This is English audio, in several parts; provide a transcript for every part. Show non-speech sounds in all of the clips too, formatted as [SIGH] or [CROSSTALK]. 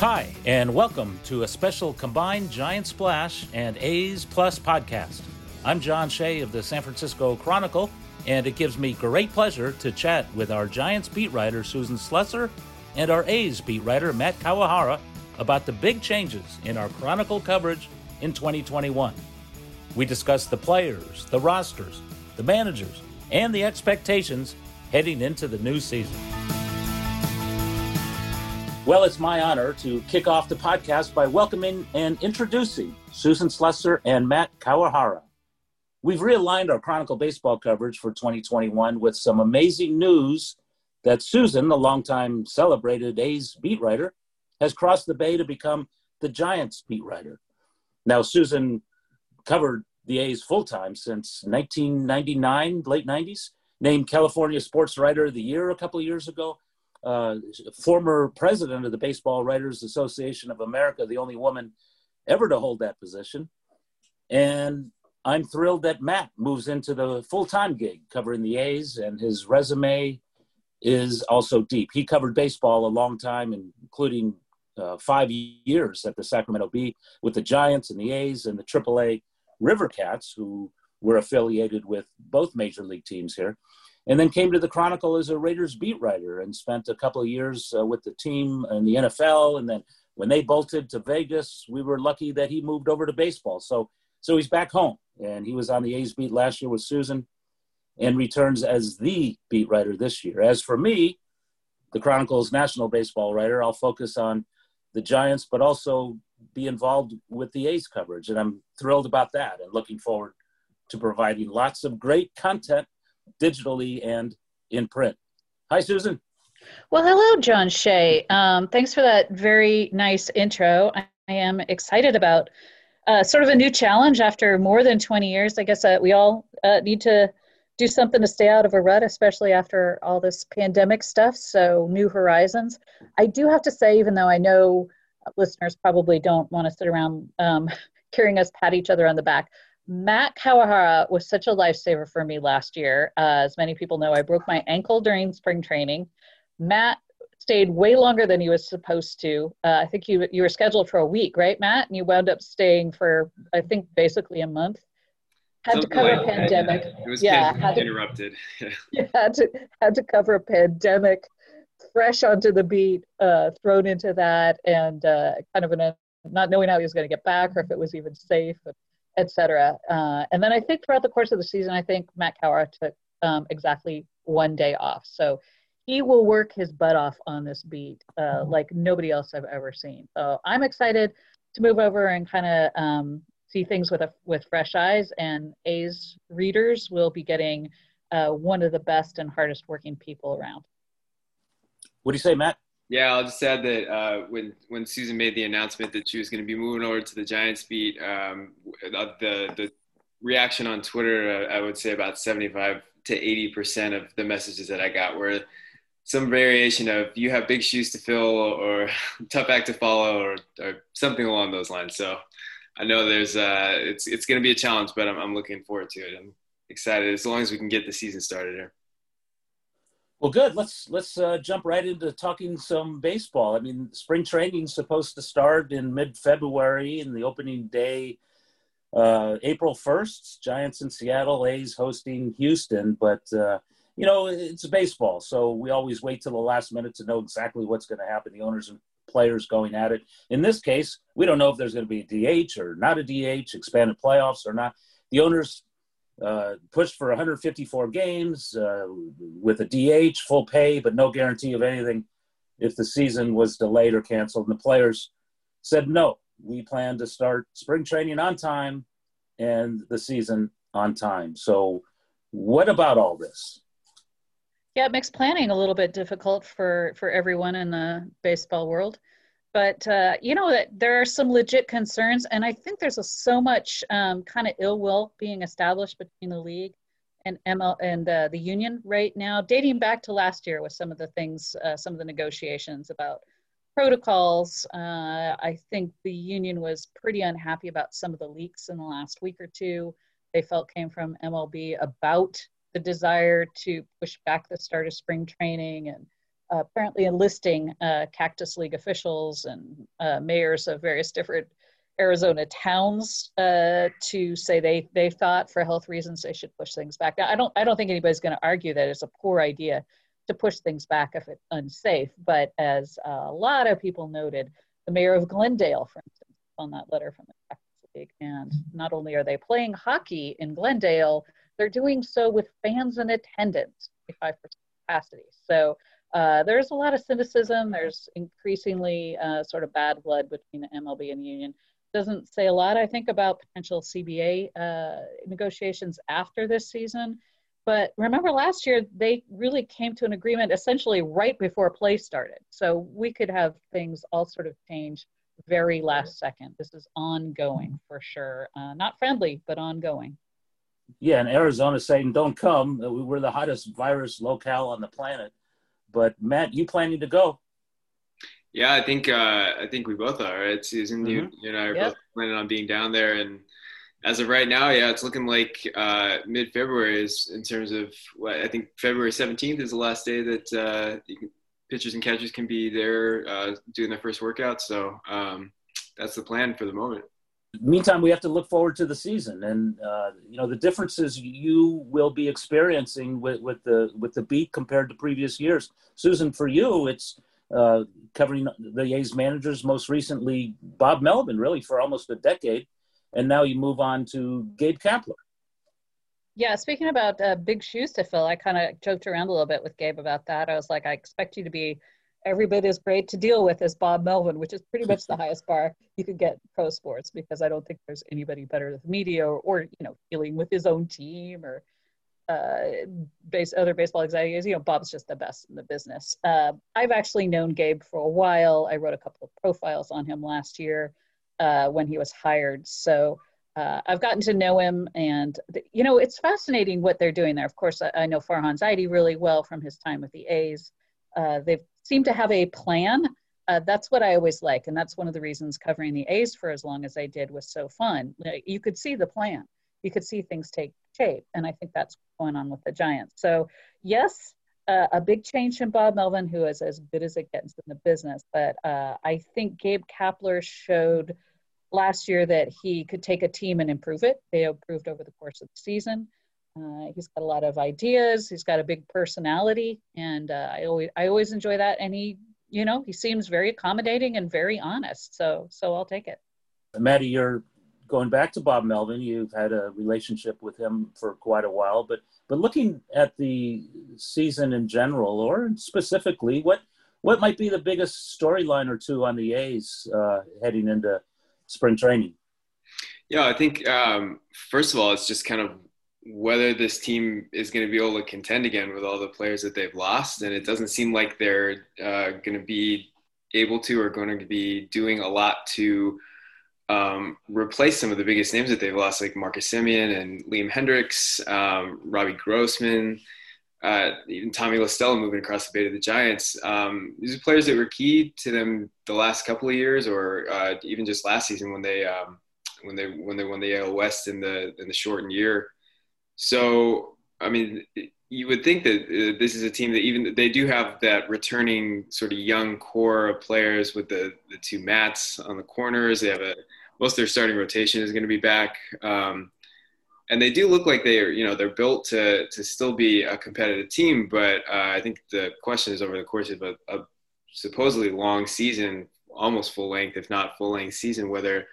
Hi, and welcome to a special combined Giant Splash and A's Plus podcast. I'm John Shea of the San Francisco Chronicle, and it gives me great pleasure to chat with our Giants beat writer Susan Slusser and our A's beat writer Matt Kawahara about the big changes in our Chronicle coverage in 2021. We discuss the players, the rosters, the managers, and the expectations heading into the new season. Well, it's my honor to kick off the podcast by welcoming and introducing Susan Slusser and Matt Kawahara. We've realigned our Chronicle baseball coverage for 2021 with some amazing news that Susan, the longtime celebrated A's beat writer, has crossed the bay to become the Giants beat writer. Now, Susan covered the A's full time since 1999, late 90s, named California Sports Writer of the Year a couple of years ago, uh, former president of the Baseball Writers Association of America, the only woman ever to hold that position. And I'm thrilled that Matt moves into the full time gig covering the A's, and his resume is also deep. He covered baseball a long time, including uh, five years at the Sacramento Bee with the Giants and the A's and the AAA River Cats, who were affiliated with both major league teams here and then came to the Chronicle as a Raiders beat writer and spent a couple of years uh, with the team in the NFL. And then when they bolted to Vegas, we were lucky that he moved over to baseball. So so he's back home, and he was on the A's beat last year with Susan, and returns as the beat writer this year. As for me, the Chronicle's national baseball writer, I'll focus on the Giants, but also be involved with the A's coverage, and I'm thrilled about that, and looking forward to providing lots of great content digitally and in print. Hi, Susan. Well, hello, John Shea. Um, thanks for that very nice intro. I, am excited about uh, sort of a new challenge after more than 20 years. I guess uh, we all uh, need to do something to stay out of a rut, especially after all this pandemic stuff. So, new horizons. I do have to say, even though I know listeners probably don't want to sit around um, [LAUGHS] hearing us pat each other on the back, Matt Kawahara was such a lifesaver for me last year. Uh, as many people know, I broke my ankle during spring training. Matt stayed way longer than he was supposed to. Uh, I think you you were scheduled for a week, right, Matt? And you wound up staying for I think basically a month. Had Something to cover like a pandemic. That. It was yeah, had to, interrupted. [LAUGHS] [LAUGHS] yeah, had to had to cover a pandemic. Fresh onto the beat, uh, thrown into that, and uh, kind of an not knowing how he was going to get back or if it was even safe etc. Uh, and then I think throughout the course of the season, I think Matt Kawahara took um, exactly one day off. So he will work his butt off on this beat uh, like nobody else I've ever seen. So I'm excited to move over and kind of um, see things with a, with fresh eyes. And A's readers will be getting uh, one of the best and hardest working people around. What do you say, Matt? Yeah, I'll just add that uh, when when Susan made the announcement that she was going to be moving over to the Giants beat, um, the the reaction on Twitter, uh, I would say about seventy five to eighty percent of the messages that I got were some variation of "you have big shoes to fill" or [LAUGHS] "tough act to follow" or, or something along those lines. So I know there's uh, it's it's going to be a challenge, but I'm I'm looking forward to it. I'm excited as long as we can get the season started here. Well, good. Let's let's uh, jump right into talking some baseball. I mean, spring training's supposed to start in mid-February, and the opening day, uh, April first. Giants in Seattle, A's hosting Houston. But uh, you know, it's baseball, so we always wait till the last minute to know exactly what's going to happen. The owners and players going at it. In this case, we don't know if there's going to be a DH or not a DH, expanded playoffs or not. The owners uh, pushed for 154 games uh, with a DH, full pay, but no guarantee of anything if the season was delayed or canceled. And the players said, no, we plan to start spring training on time and the season on time. So, what about all this? Yeah, it makes planning a little bit difficult for for everyone in the baseball world but uh, you know that there are some legit concerns and i think there's a, so much um, kind of ill will being established between the league and ml and uh, the union right now dating back to last year with some of the things uh, some of the negotiations about protocols. Uh, i think the union was pretty unhappy about some of the leaks in the last week or two. They felt came from mlb about the desire to push back the start of spring training and apparently enlisting uh, Cactus League officials and uh, mayors of various different Arizona towns uh, to say they they thought for health reasons they should push things back. Now, I don't I don't think anybody's going to argue that it's a poor idea to push things back if it's unsafe. But as a lot of people noted, the mayor of Glendale, for instance, on that letter from the Cactus League, and not only are they playing hockey in Glendale, they're doing so with fans in attendance, 55% capacity. So uh, there's a lot of cynicism. There's increasingly uh, sort of bad blood between the MLB and the union. Doesn't say a lot, I think, about potential CBA uh, negotiations after this season. But remember last year, they really came to an agreement essentially right before play started. So we could have things all sort of change very last second. This is ongoing for sure. Uh, not friendly, but ongoing. Yeah, and Arizona saying, don't come. We're the hottest virus locale on the planet. But Matt, you planning to go? Yeah, I think uh, I think we both are. Right, Susan, mm-hmm. you, you and I are yep. both planning on being down there, and as of right now, yeah, it's looking like uh, mid February is in terms of what I think February seventeenth is the last day that uh, can, pitchers and catchers can be there uh, doing their first workout. So um, that's the plan for the moment meantime, we have to look forward to the season, and uh, you know the differences you will be experiencing with, with the with the beat compared to previous years. Susan, for you, it's uh, covering the A's managers. Most recently, Bob Melvin, really for almost a decade, and now you move on to Gabe Kapler. Yeah, speaking about uh, big shoes to fill, I kind of joked around a little bit with Gabe about that. I was like, I expect you to be every bit as great to deal with as Bob Melvin, which is pretty much the [LAUGHS] highest bar you could get pro sports because I don't think there's anybody better than the media or, or, you know dealing with his own team or uh, base other baseball executives. You know, Bob's just the best in the business. Uh, I've actually known Gabe for a while. I wrote a couple of profiles on him last year uh, when he was hired. So. Uh, I've gotten to know him, and you know it's fascinating what they're doing there. Of course, I, I know Farhan Zaidi really well from his time with the A's. Uh, they've seem to have a plan. Uh, that's what I always like, and that's one of the reasons covering the A's for as long as I did was so fun. You could see the plan, you could see things take shape, and I think that's going on with the Giants. So yes, uh, a big change from Bob Melvin, who is as good as it gets in the business, but uh, I think Gabe Kapler showed last year that he could take a team and improve it. They improved over the course of the season. Uh, he's got a lot of ideas. He's got a big personality, and uh, I always I always enjoy that. And he, you know, he seems very accommodating and very honest. So so I'll take it. Maddie, you're going back to Bob Melvin. You've had a relationship with him for quite a while, but but looking at the season in general, or specifically, what what might be the biggest storyline or two on the A's uh, heading into spring training? Yeah, I think um, first of all, it's just kind of whether this team is going to be able to contend again with all the players that they've lost. And it doesn't seem like they're uh, going to be able to or going to be doing a lot to um, replace some of the biggest names that they've lost, like Marcus Semien and Liam Hendriks, um, Robbie Grossman, uh, even Tommy La Stella moving across the bay to the Giants. Um, these are players that were key to them the last couple of years, or uh, even just last season when they um, when they when they won the AL West in the in the shortened year. So, I mean, you would think that uh, this is a team that even they do have that returning sort of young core of players with the the two mats on the corners. They have a most of their starting rotation is going to be back, um, and they do look like they are you know they're built to to still be a competitive team. But uh, I think the question is over the course of a, a supposedly long season, almost full length, if not full length season, whether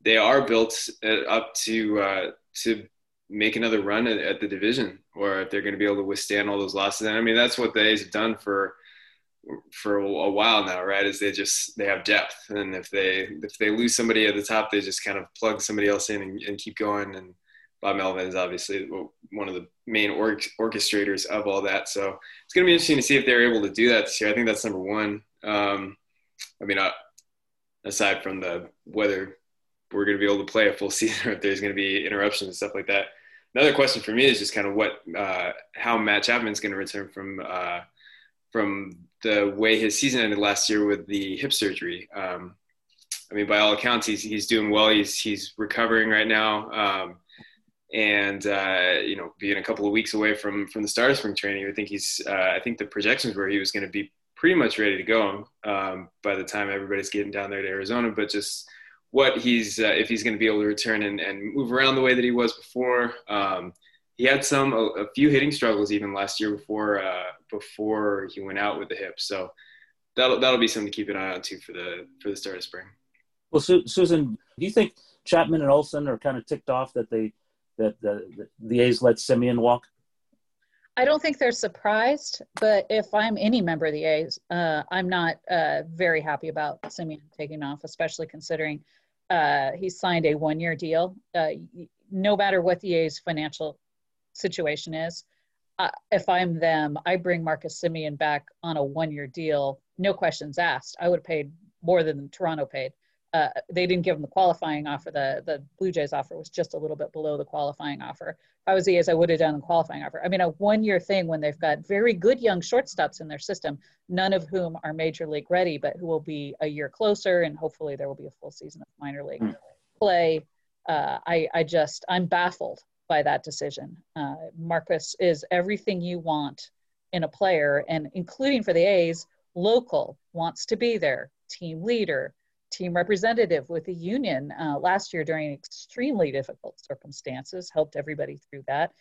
they are built uh, up to uh, to make another run at, at, the division or if they're going to be able to withstand all those losses. And I mean, that's what the A's have done for for a while now, right? Is they just they have depth, and if they if they lose somebody at the top, they just kind of plug somebody else in and, and keep going. And Bob Melvin is obviously one of the main or- orchestrators of all that. So it's going to be interesting to see if they're able to do that this year. I think that's number one. Um, I mean, uh, aside from the whether we're going to be able to play a full [LAUGHS] season if there's going to be interruptions and stuff like that. Another question for me is just kind of what uh, how Matt Chapman's going to return from uh, from the way his season ended last year with the hip surgery. Um, I mean, by all accounts, he's he's doing well. He's he's recovering right now, um, and uh, you know, being a couple of weeks away from from the start of spring training, I think he's. Uh, I think the projections were he was going to be pretty much ready to go um, by the time everybody's getting down there to Arizona. But just what he's uh, if he's going to be able to return and, and move around the way that he was before. Um, he had some a, a, few hitting struggles even last year before uh, before he went out with the hip. So that'll that'll be something to keep an eye on too for the for the start of spring. Well, Su- Susan, do you think Chapman and Olson are kind of ticked off that they that the the the A's let Semien walk? I don't think they're surprised, but if I'm any member of the A's, uh, I'm not uh, very happy about Semien taking off, especially considering uh, he signed a one-year deal. Uh, no matter what the A's financial situation is, uh, if I'm them, I bring Marcus Semien back on a one-year deal, no questions asked. I would have paid more than Toronto paid uh, they didn't give him the qualifying offer. The the Blue Jays offer was just a little bit below the qualifying offer. If I was the A's, I would have done the qualifying offer. I mean, a one year thing when they've got very good young shortstops in their system, none of whom are major league ready, but who will be a year closer, and hopefully there will be a full season of minor league mm. play. Uh, I I just I'm baffled by that decision. Uh, Marcus is everything you want in a player, and including for the A's, local wants to be there, team leader team representative with the union uh, last year during extremely difficult circumstances, helped everybody through that.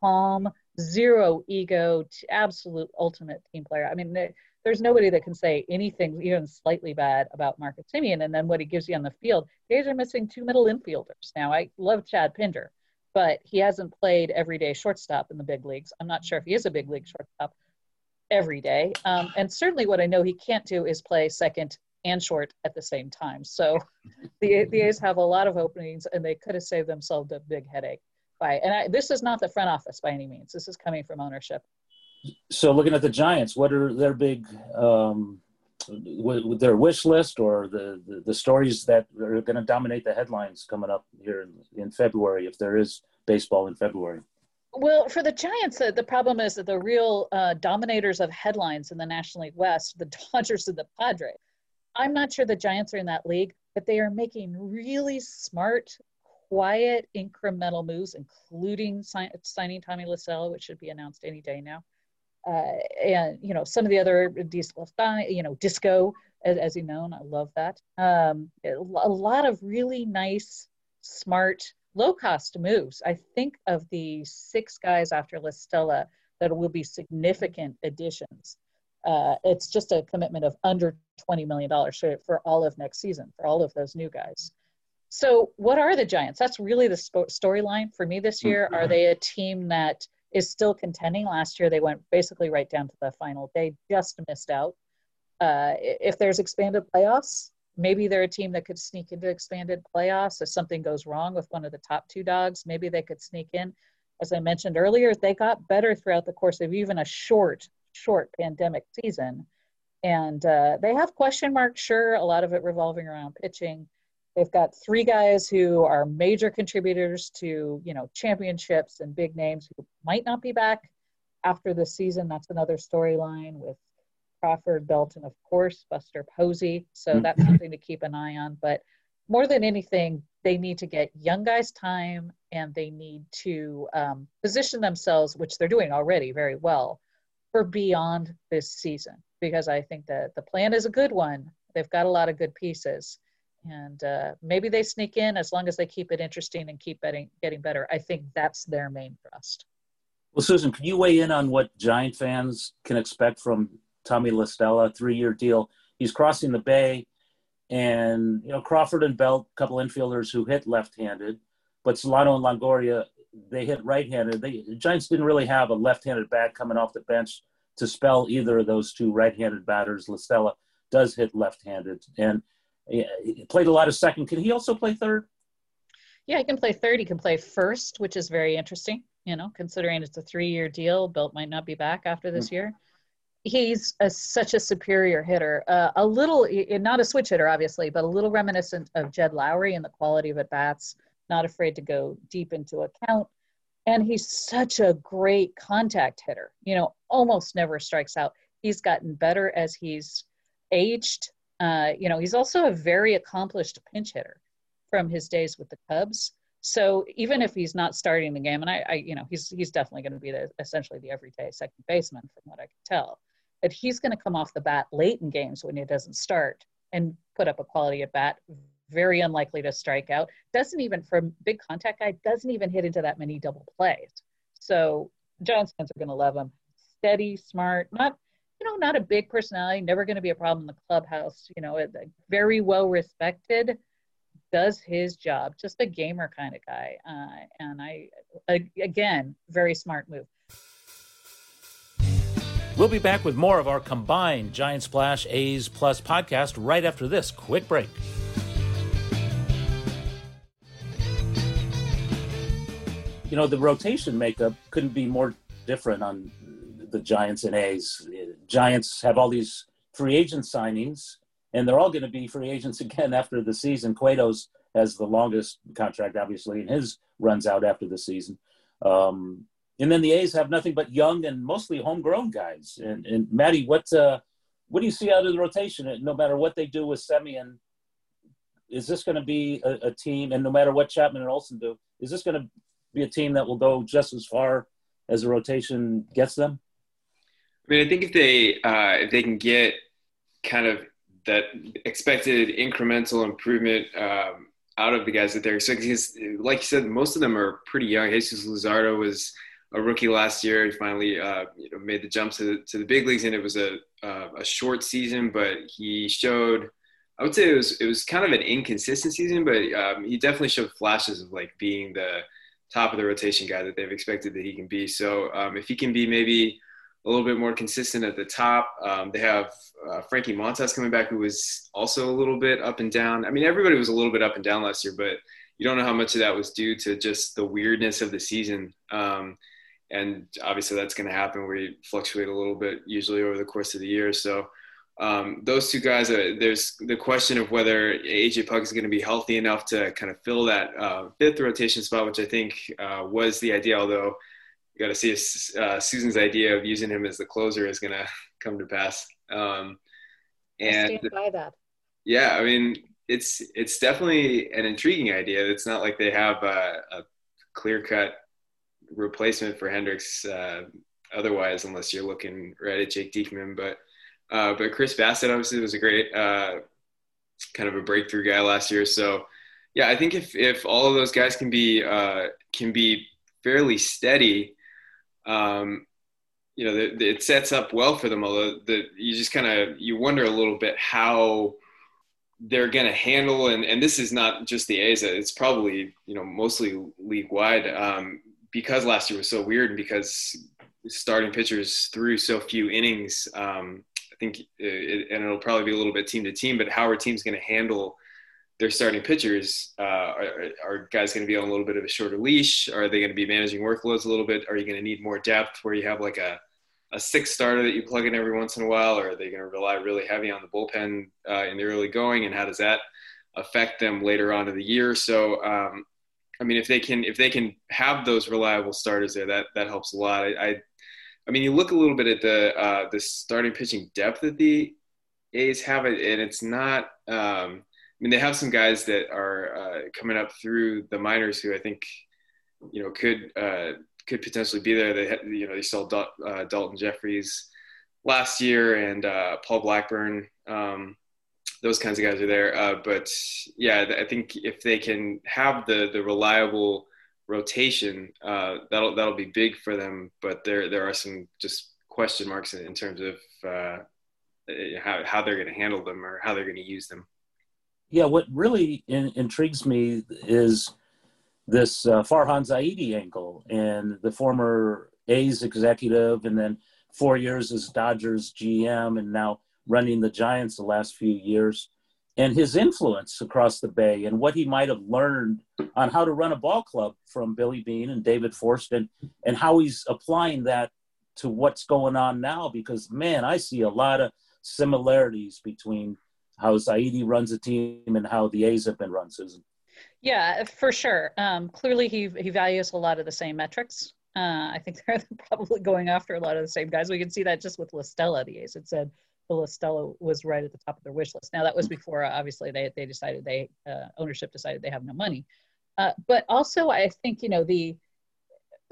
Calm, zero ego, absolute ultimate team player. I mean, there's nobody that can say anything even slightly bad about Marcus Semien. And then what he gives you on the field, A's are missing two middle infielders. Now, I love Chad Pinder, but he hasn't played everyday shortstop in the big leagues. I'm not sure if he is a big league shortstop every day. Um, and certainly what I know he can't do is play second and short at the same time. So the, the A's have a lot of openings and they could have saved themselves a big headache by, and I, this is not the front office by any means. This is coming from ownership. So looking at the Giants, what are their big, um, their wish list or the, the, the stories that are going to dominate the headlines coming up here in, in February, if there is baseball in February? Well, for the Giants, the, the problem is that the real uh, dominators of headlines in the National League West, the Dodgers and the Padres, I'm not sure the Giants are in that league, but they are making really smart, quiet, incremental moves, including sign, signing Tommy La Stella, which should be announced any day now. Uh, and you know some of the other you know disco as, as you know i love that. Um, a lot of really nice smart low cost moves. I think of the six guys after La Stella that will be significant additions uh, it's just a commitment of under $20 million for, for all of next season, for all of those new guys. So, what are the Giants? That's really the storyline for me this year. Mm-hmm. Are they a team that is still contending? Last year, they went basically right down to the final. They just missed out. Uh, if there's expanded playoffs, maybe they're a team that could sneak into expanded playoffs. If something goes wrong with one of the top two dogs, maybe they could sneak in. As I mentioned earlier, they got better throughout the course of even a short short pandemic season. And uh, they have question marks, sure, a lot of it revolving around pitching. They've got three guys who are major contributors to, you know, championships and big names who might not be back after the season. That's another storyline with Crawford, Belton, of course, Buster Posey. So mm-hmm. that's something to keep an eye on. But more than anything, they need to get young guys time and they need to um, position themselves, which they're doing already very well, for beyond this season because I think that the plan is a good one. They've got a lot of good pieces. And uh, maybe they sneak in as long as they keep it interesting and keep getting, getting better. I think that's their main thrust. Well, Susan, can you weigh in on what Giant fans can expect from Tommy La Stella, three-year deal? He's crossing the bay, and you know Crawford and Belt, a couple infielders who hit left-handed, but Solano and Longoria they hit right-handed. They, the Giants didn't really have a left-handed bat coming off the bench to spell either of those two right-handed batters. La Stella does hit left-handed, and he played a lot of second. Can he also play third? Yeah, he can play third. He can play first, which is very interesting. You know, considering it's a three-year deal, Belt might not be back after this mm-hmm. year. He's a, such a superior hitter. Uh, a little, not a switch hitter, obviously, but a little reminiscent of Jed Lowrie in the quality of at bats not afraid to go deep into a count. And he's such a great contact hitter, you know, almost never strikes out. He's gotten better as he's aged. Uh, you know, he's also a very accomplished pinch hitter from his days with the Cubs. So even if he's not starting the game, and I, I you know, he's he's definitely going to be the, essentially the everyday second baseman from what I can tell. but he's going to come off the bat late in games when he doesn't start and put up a quality at bat. Very unlikely to strike out. Doesn't even, for a big contact guy, doesn't even hit into that many double plays. So fans are going to love him. Steady, smart, not you know, not a big personality, never going to be a problem in the clubhouse. You know, very well respected, does his job, just a gamer kind of guy. Uh, and I, again, very smart move. We'll be back with more of our combined Giant Splash A's Plus podcast right after this quick break. You know, the rotation makeup couldn't be more different on the Giants and A's. Giants have all these free agent signings, and they're all going to be free agents [LAUGHS] again after the season. Cueto's has the longest contract, obviously, and his runs out after the season. Um, and then the A's have nothing but young and mostly homegrown guys. And, and Maddie, what uh, what do you see out of the rotation? No matter what they do with Semien, is this going to be a, a, team? And no matter what Chapman and Olson do, is this going to be a team that will go just as far as the rotation gets them? I mean, I think if they uh, if they can get kind of that expected incremental improvement um, out of the guys that they're so because like you said, most of them are pretty young. Jesus Luzardo was a rookie last year. He finally uh, you know, made the jump to the, to the big leagues, and it was a uh, a short season, but he showed. I would say it was it was kind of an inconsistent season, but um, he definitely showed flashes of like being the top of the rotation guy that they've expected that he can be. So um, if he can be maybe a little bit more consistent at the top, um, they have uh, Frankie Montas coming back, who was also a little bit up and down. I mean, everybody was a little bit up and down last year, but you don't know how much of that was due to just the weirdness of the season. Um, and obviously that's going to happen you fluctuate a little bit usually over the course of the year. So um, those two guys, uh, there's the question of whether AJ Puk is going to be healthy enough to kind of fill that uh, fifth rotation spot, which I think uh, was the idea. Although you got to see if uh, Susan's idea of using him as the closer is going [LAUGHS] to come to pass. Um, and by that. Yeah, I mean it's it's definitely an intriguing idea. It's not like they have a, a clear cut replacement for Hendriks uh, otherwise, unless you're looking right at Jake Diekman. But uh, but Chris Bassitt obviously was a great uh, kind of a breakthrough guy last year. So yeah, I think if if all of those guys can be uh, can be fairly steady, um, you know, the, the, it sets up well for them. Although the, you just kind of you wonder a little bit how they're going to handle and, and this is not just the A's it's probably you know mostly league wide um, because last year was so weird and because starting pitchers threw so few innings, um, I think, it, and it'll probably be a little bit team to team, but how are teams going to handle their starting pitchers? Uh, are, are, guys going to be on a little bit of a shorter leash? Are they going to be managing workloads a little bit? Are you going to need more depth where you have like a, a sixth starter that you plug in every once in a while? Or are they going to rely really heavy on the bullpen uh, in the early going? And how does that affect them later on in the year? So um, I mean, if they can if they can have those reliable starters there, that that helps a lot. I, I, I mean, you look a little bit at the uh, the starting pitching depth that the A's have, and it's not. Um, I mean, they have some guys that are uh, coming up through the minors who I think, you know, could uh, could potentially be there. They, you know, they saw Dal- uh, Daulton Jefferies last year and uh, Paul Blackburn. Um, those kinds of guys are there. Uh, but yeah, I think if they can have the the reliable rotation, uh, that'll that'll be big for them. But there there are some just question marks in, in terms of uh, how how they're going to handle them or how they're going to use them. Yeah, what really in, intrigues me is this uh, Farhan Zaidi angle and the former A's executive, and then four years as Dodgers GM, and now running the Giants the last few years, and his influence across the Bay and what he might have learned on how to run a ball club from Billy Beane and David Forst, and, how he's applying that to what's going on now. Because, man, I see a lot of similarities between how Zaidi runs a team and how the A's have been run, Susan. Yeah, for sure. Um, clearly, he, he values a lot of the same metrics. Uh, I think [LAUGHS] they're probably going after a lot of the same guys. We can see that just with La Stella, the A's. It said La Stella was right at the top of their wish list. Now that was before, uh, obviously, they they decided they uh, ownership decided they have no money. Uh, but also, I think you know the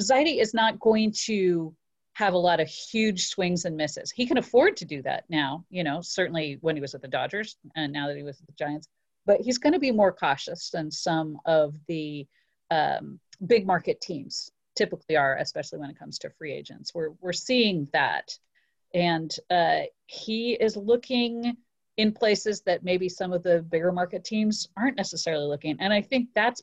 Zaidi is not going to have a lot of huge swings and misses. He can afford to do that now, you know, certainly when he was at the Dodgers and now that he was at the Giants, but he's going to be more cautious than some of the um, big market teams typically are, especially when it comes to free agents. We're, we're seeing that. And uh, he is looking in places that maybe some of the bigger market teams aren't necessarily looking. And I think that's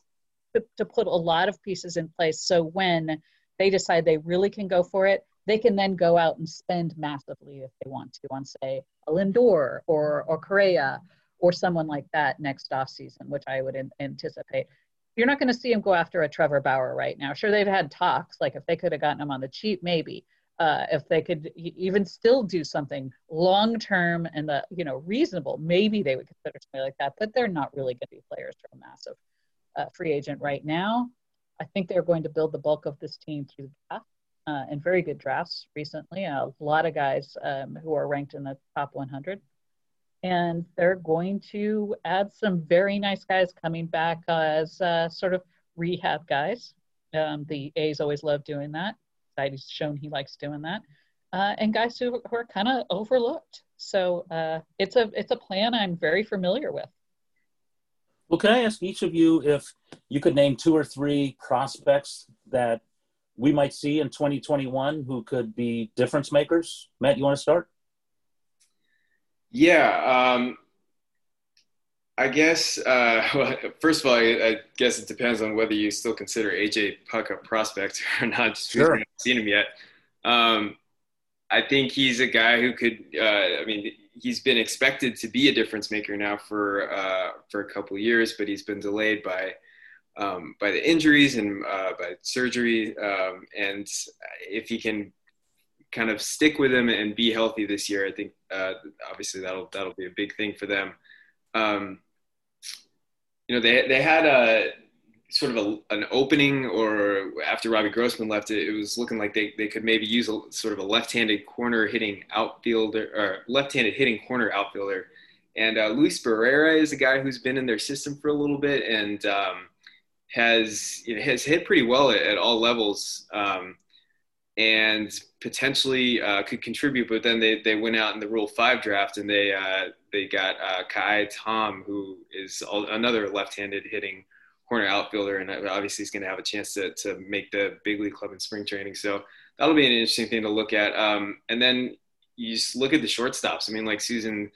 to, put a lot of pieces in place. So when they decide they really can go for it, they can then go out and spend massively if they want to on, say, a Lindor or, or Correa or someone like that next off season, which I would in, anticipate. You're not going to see him go after a Trevor Bauer right now. Sure, they've had talks, like if they could have gotten him on the cheap, maybe. Uh, if they could even still do something long term and the you know reasonable, maybe they would consider something like that. But they're not really going to be players for a massive uh, free agent right now. I think they're going to build the bulk of this team through the draft uh, and very good drafts recently. A lot of guys um, who are ranked in the top 100. And they're going to add some very nice guys coming back as uh, sort of rehab guys. Um, the A's always love doing that. He's shown he likes doing that. Uh, and guys who, who are kind of overlooked. So uh, it's a it's a plan I'm very familiar with. Well, can I ask each of you if you could name two or three prospects that we might see in 2021 who could be difference makers? Matt, you want to start? Yeah. Um, I guess, uh, [LAUGHS] well, first of all, I, I, guess it depends on whether you still consider AJ Puk a prospect [LAUGHS] or not, just sure. haven't seen him yet. Um, I think he's a guy who could, uh, I mean, he's been expected to be a difference maker now for, uh, for a couple years, but he's been delayed by, um, by the injuries and uh, by surgery. Um, and if he can kind of stick with him and be healthy this year, I think uh, obviously that'll that'll be a big thing for them. Um, you know, they they had a sort of a, an opening, or after Robbie Grossman left, it, it was looking like they, they could maybe use a sort of a left-handed corner hitting outfielder or left-handed hitting corner outfielder. And uh, Luis Barrera is a guy who's been in their system for a little bit and um, has you know, has hit pretty well at, at all levels. Um, and potentially uh, could contribute. But then they, they went out in the Rule Five draft and they uh, they got uh, Ka'ai Tom, who is another left-handed hitting corner outfielder, and obviously he's going to have a chance to to make the big league club in spring training. So that'll be an interesting thing to look at. Um, and then you just look at the shortstops. I mean, like Susan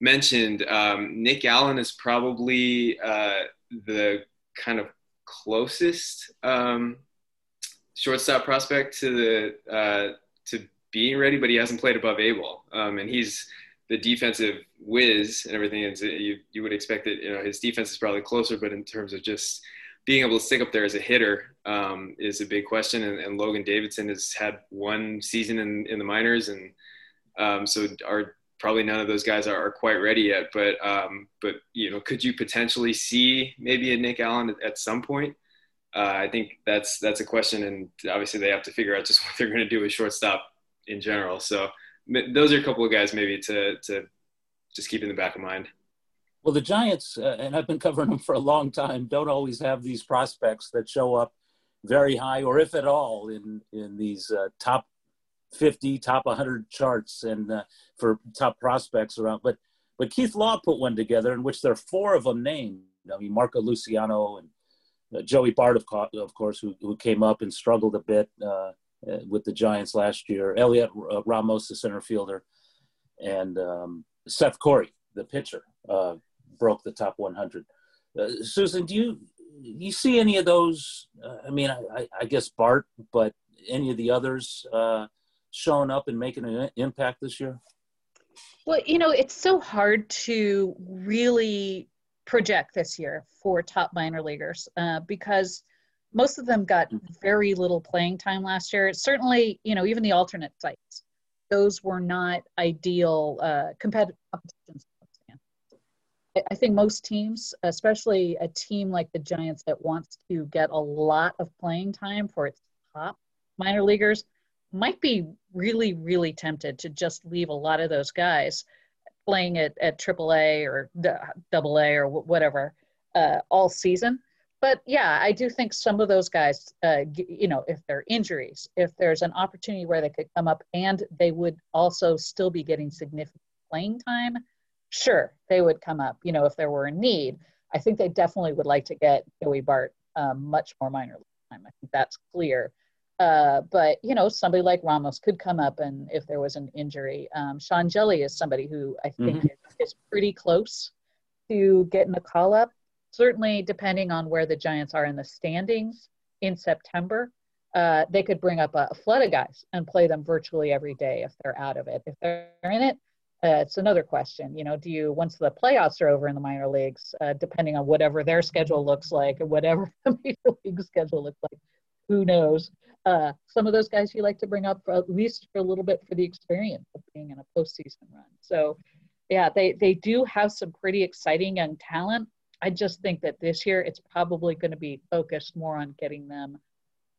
mentioned, um, Nick Allen is probably uh, the kind of closest um, shortstop prospect to the uh, to being ready, but he hasn't played above A ball, um, and he's the defensive whiz and everything. And you you would expect that you know his defense is probably closer, but in terms of just being able to stick up there as a hitter um, is a big question. And, and, Logan Davidson has had one season in, in the minors, and um, so are probably none of those guys are, are quite ready yet. But um, but you know, could you potentially see maybe a Nick Allen at, at some point? uh, I think that's that's a question, and obviously they have to figure out just [LAUGHS] what they're going to do with shortstop in general. So those are a couple of guys maybe to to just keep in the back of mind. Well, the Giants, uh, and I've been covering them for a long time, don't always have these prospects that show up very high, or if at all, in in these uh, top 50, top 100 charts, and uh, for top prospects around. But but Keith Law put one together in which there are four of them named. I mean, Marco Luciano and uh, Joey Bart, of, of course, who, who came up and struggled a bit uh with the Giants last year. Heliot uh, Ramos, the center fielder, and um, Seth Corry, the pitcher, uh, broke the top 100. Uh, Susan, do you you see any of those? I mean, I, I, guess Bart, but any of the others showing up and making an impact this year? Well, you know, it's so hard to really project this year for top minor leaguers uh, because most of them got very little playing time last year. Certainly, you know, even the alternate sites, those were not ideal uh, competitive competitions. I think most teams, especially a team like the Giants that wants to get a lot of playing time for its top minor leaguers, might be really, really tempted to just leave a lot of those guys playing at, at AAA or Double A or whatever uh, all season. But yeah, I do think some of those guys, uh, you know, if they're injuries, if there's an opportunity where they could come up and they would also still be getting significant playing time, sure, they would come up. You know, if there were a need, I think they definitely would like to get Joey Bart um, much more minor time. I think that's clear. Uh, but you know, somebody like Ramos could come up, and if there was an injury, um, Sean Hjelle is somebody who I think mm-hmm. is, is pretty close to getting a call up certainly depending on where the Giants are in the standings in September, uh, they could bring up a, a, flood of guys and play them virtually every day if they're out of it. If they're in it, uh, it's another question. You know, do you once the playoffs are over in the minor leagues, uh, depending on whatever their schedule looks like or whatever [LAUGHS] the major league schedule looks like, who knows? Uh, some of those guys you like to bring up for at least for a little bit for the experience of being in a postseason run. So, yeah, they they do have some pretty exciting young talent. I just think that this year it's probably going to be focused more on getting them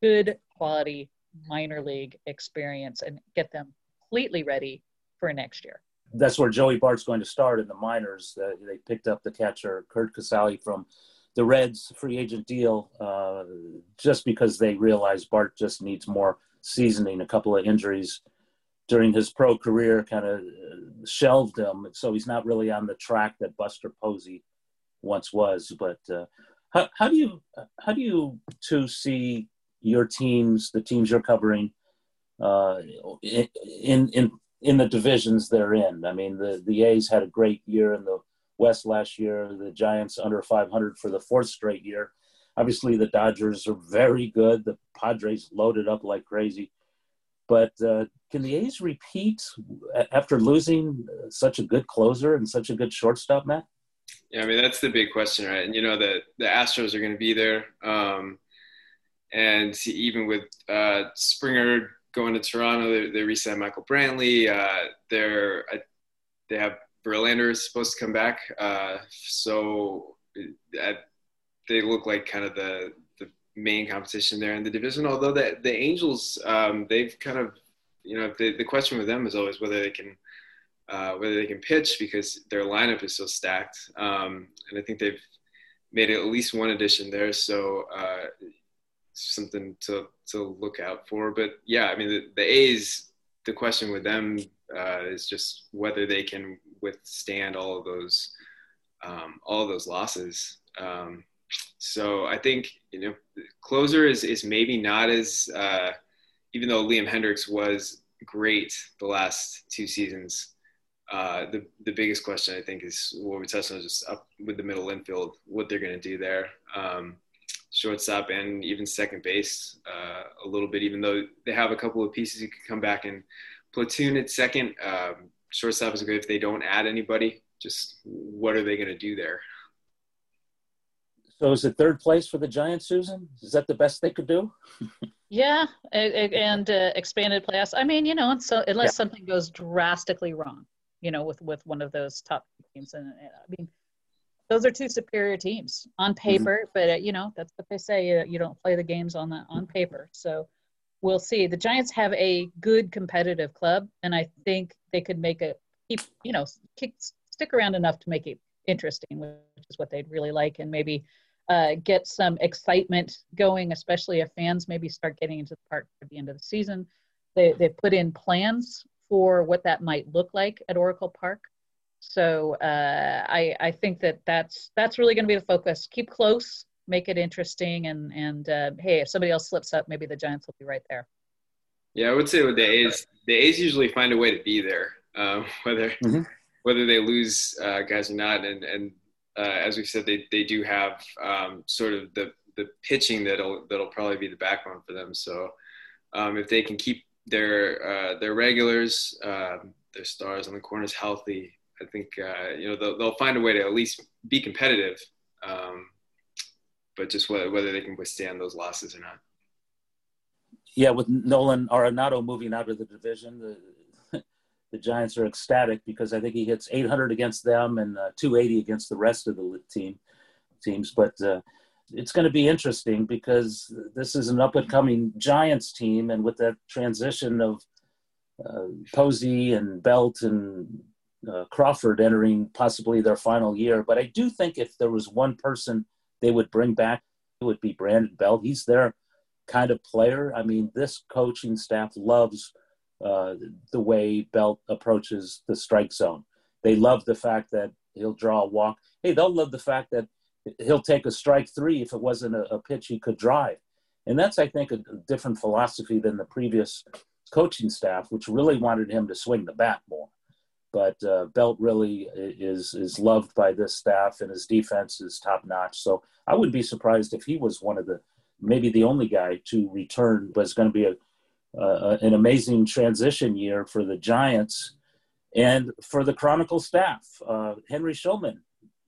good quality minor league experience and get them completely ready for next year. That's where Joey Bart's going to start in the minors. Uh, they picked up the catcher Curt Casali from the Reds free agent deal uh, just because they realized Bart just needs more seasoning. A couple of injuries during his pro career kind of shelved him, so he's not really on the track that Buster Posey once was. But uh, how, how do you how do you two see your teams, the teams you're covering, uh, in in in the divisions they're in? I mean, the the A's had a great year in the West last year. The Giants under 500 for the fourth straight year. Obviously, the Dodgers are very good. The Padres loaded up like crazy. But uh, can the A's repeat after losing such a good closer and such a good shortstop, Matt? Yeah, I mean that's the big question, right? And you know the the Astros are going to be there, um, and even with uh, Springer going to Toronto, they, they re-signed Michael Brantley. Uh, they're uh, they have Verlander is supposed to come back, uh, so uh, they look like kind of the the main competition there in the division. Although the the Angels, um, they've kind of you know the the question with them is always whether they can uh, whether they can pitch because their lineup is so stacked. Um, and I think they've made at least one addition there, so uh, something to to look out for. But yeah, I mean the, the A's. The question with them uh, is just whether they can withstand all of those um, all of those losses. Um, so I think you know closer is is maybe not as uh, even though Liam Hendriks was great the last two seasons uh, the the biggest question I think is what we touched on just up with the middle infield, what they're going to do there. Um, shortstop and even second base uh, a little bit, even though they have a couple of pieces you could come back and platoon at second. Um, shortstop is good if they don't add anybody. Just what are they going to do there? So is it third place for the Giants, Susan? Is that the best they could do? [LAUGHS] yeah, and uh, expanded playoffs. I mean, you know, so unless yeah. something goes drastically wrong, you know, with with one of those top teams. And, and I mean, those are two superior teams on mm-hmm. paper, mm-hmm. but uh, you know that's what they say. Uh, you don't play the games on the on paper, so we'll see. The Giants have a good competitive club, and I think they could make a keep you know keep, stick around enough to make it interesting, which is what they'd really like, and maybe uh, get some excitement going, especially if fans maybe start getting into the park at the end of the season. They they put in plans for what that might look like at Oracle Park. So uh, I, I think that that's that's really going to be the focus. Keep close, make it interesting, and and uh, hey, if somebody else slips up, maybe the Giants will be right there. Yeah, I would say with the A's, the A's usually find a way to be there, um, [LAUGHS] whether mm-hmm. whether they lose uh, guys or not. And and uh, as we said, they they do have um, sort of the the pitching that'll that'll probably be the backbone for them. So um, if they can keep their uh, their regulars, um, their stars on the corners healthy, I think uh, you know they'll, they'll find a way to at least be competitive. Um, but just whether, whether they can withstand those losses or not. Yeah, with Nolan Arenado moving out of the division, the [LAUGHS] the Giants are ecstatic because I think he hits 800 against them and uh, 280 against the rest of the team teams. But uh, it's going to be interesting because this is an up and coming Giants team, and with that transition of uh, Posey and Belt and uh, Crawford entering possibly their final year. But I do think if there was one person they would bring back it would be Brandon Belt. He's their kind of player. I mean, this coaching staff loves uh, the way Belt approaches the strike zone. They love the fact that he'll draw a walk. Hey, they'll love the fact that he'll take a strike three if it wasn't a, a pitch he could drive. And that's, I think, a, different philosophy than the previous coaching staff, which really wanted him to swing the bat more. But uh, Belt really is is loved by this staff, and his defense is top notch. So I wouldn't be surprised if he was one of the maybe the only guy to return. But it's going to be a uh, an amazing transition year for the Giants and for the Chronicle staff. Uh, Henry Schulman,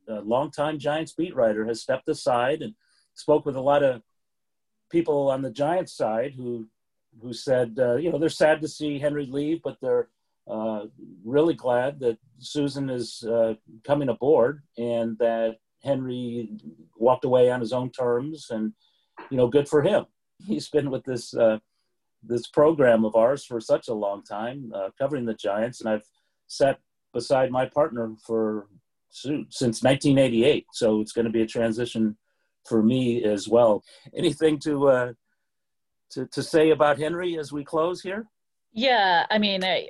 a longtime Giants beat writer, has stepped aside and spoke with a lot of people on the Giants side who who said, uh, you know, they're sad to see Henry leave, but they're uh, really glad that Susan is uh, coming aboard and that Henry walked away on his own terms, and you know, good for him. [LAUGHS] He's been with this uh, this program of ours for such a long time, uh, covering the Giants, and I've sat beside my partner for since 1988. So it's going to be a transition for me as well. Anything to uh, to to say about Henry as we close here? Yeah, I mean, I,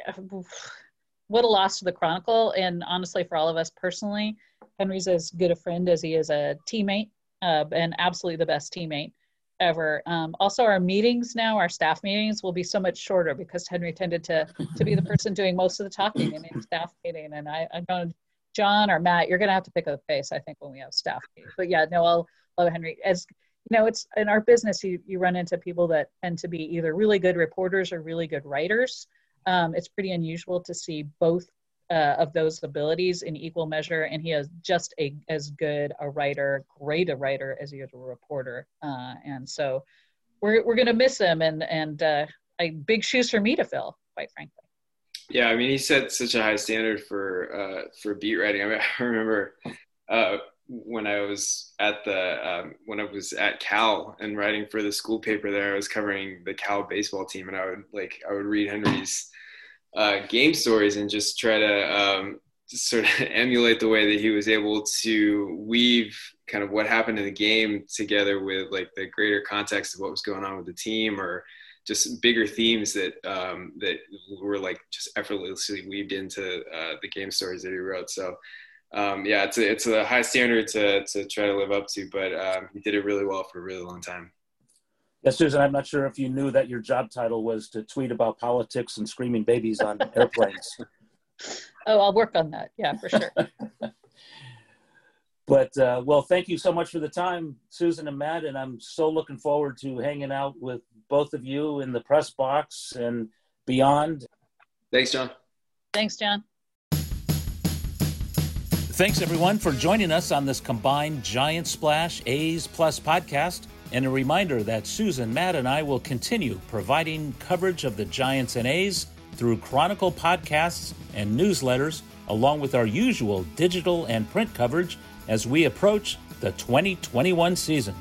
what a loss to the Chronicle, and honestly, for all of us personally, Henry's as good a friend as he is a teammate, uh, and absolutely the best teammate ever. Um, also, our meetings now, our staff meetings, will be so much shorter because Henry tended to to be the person doing most of the talking in staff meeting. And I, I know John or Matt, you're going to have to pick a face, I think, when we have staff. But yeah, no, I'll love Henry. As you know, it's in our business, you, you run into people that tend to be either really good reporters or really good writers. Um, it's pretty unusual to see both uh, of those abilities in equal measure, and he is just a as good a writer, great a writer as he is a reporter. Uh, and so, we're we're gonna miss him, and and uh, big shoes for me to fill, quite frankly. Yeah, I mean, he set such a high standard for uh, for beat writing. I, mean, [LAUGHS] I remember uh, when I was at the um, when I was at Cal and writing for the school paper there, I was covering the Cal baseball team, and I would like I would read Henry's uh, game stories and just try to um, sort of [LAUGHS] emulate the way that he was able to weave kind of what happened in the game together with like the greater context of what was going on with the team or just bigger themes that um, that were like just effortlessly weaved into uh, the game stories that he wrote. So um, yeah, it's a, it's a high standard to, to try to live up to, but um, he did it really well for a really long time. Yes, Susan, I'm not sure if you knew that your job title was to tweet about politics and screaming babies on [LAUGHS] airplanes. oh, I'll work on that. Yeah, for sure. [LAUGHS] but uh, well, thank you so much for the time, Susan and Matt, and I'm so looking forward to hanging out with both of you in the press box and beyond. Thanks, John. Thanks, John. Thanks, everyone, for joining us on this combined Giants Splash A's Plus podcast. And a reminder that Susan, Matt, and I will continue providing coverage of the Giants and A's through Chronicle podcasts and newsletters, along with our usual digital and print coverage as we approach the 2021 season.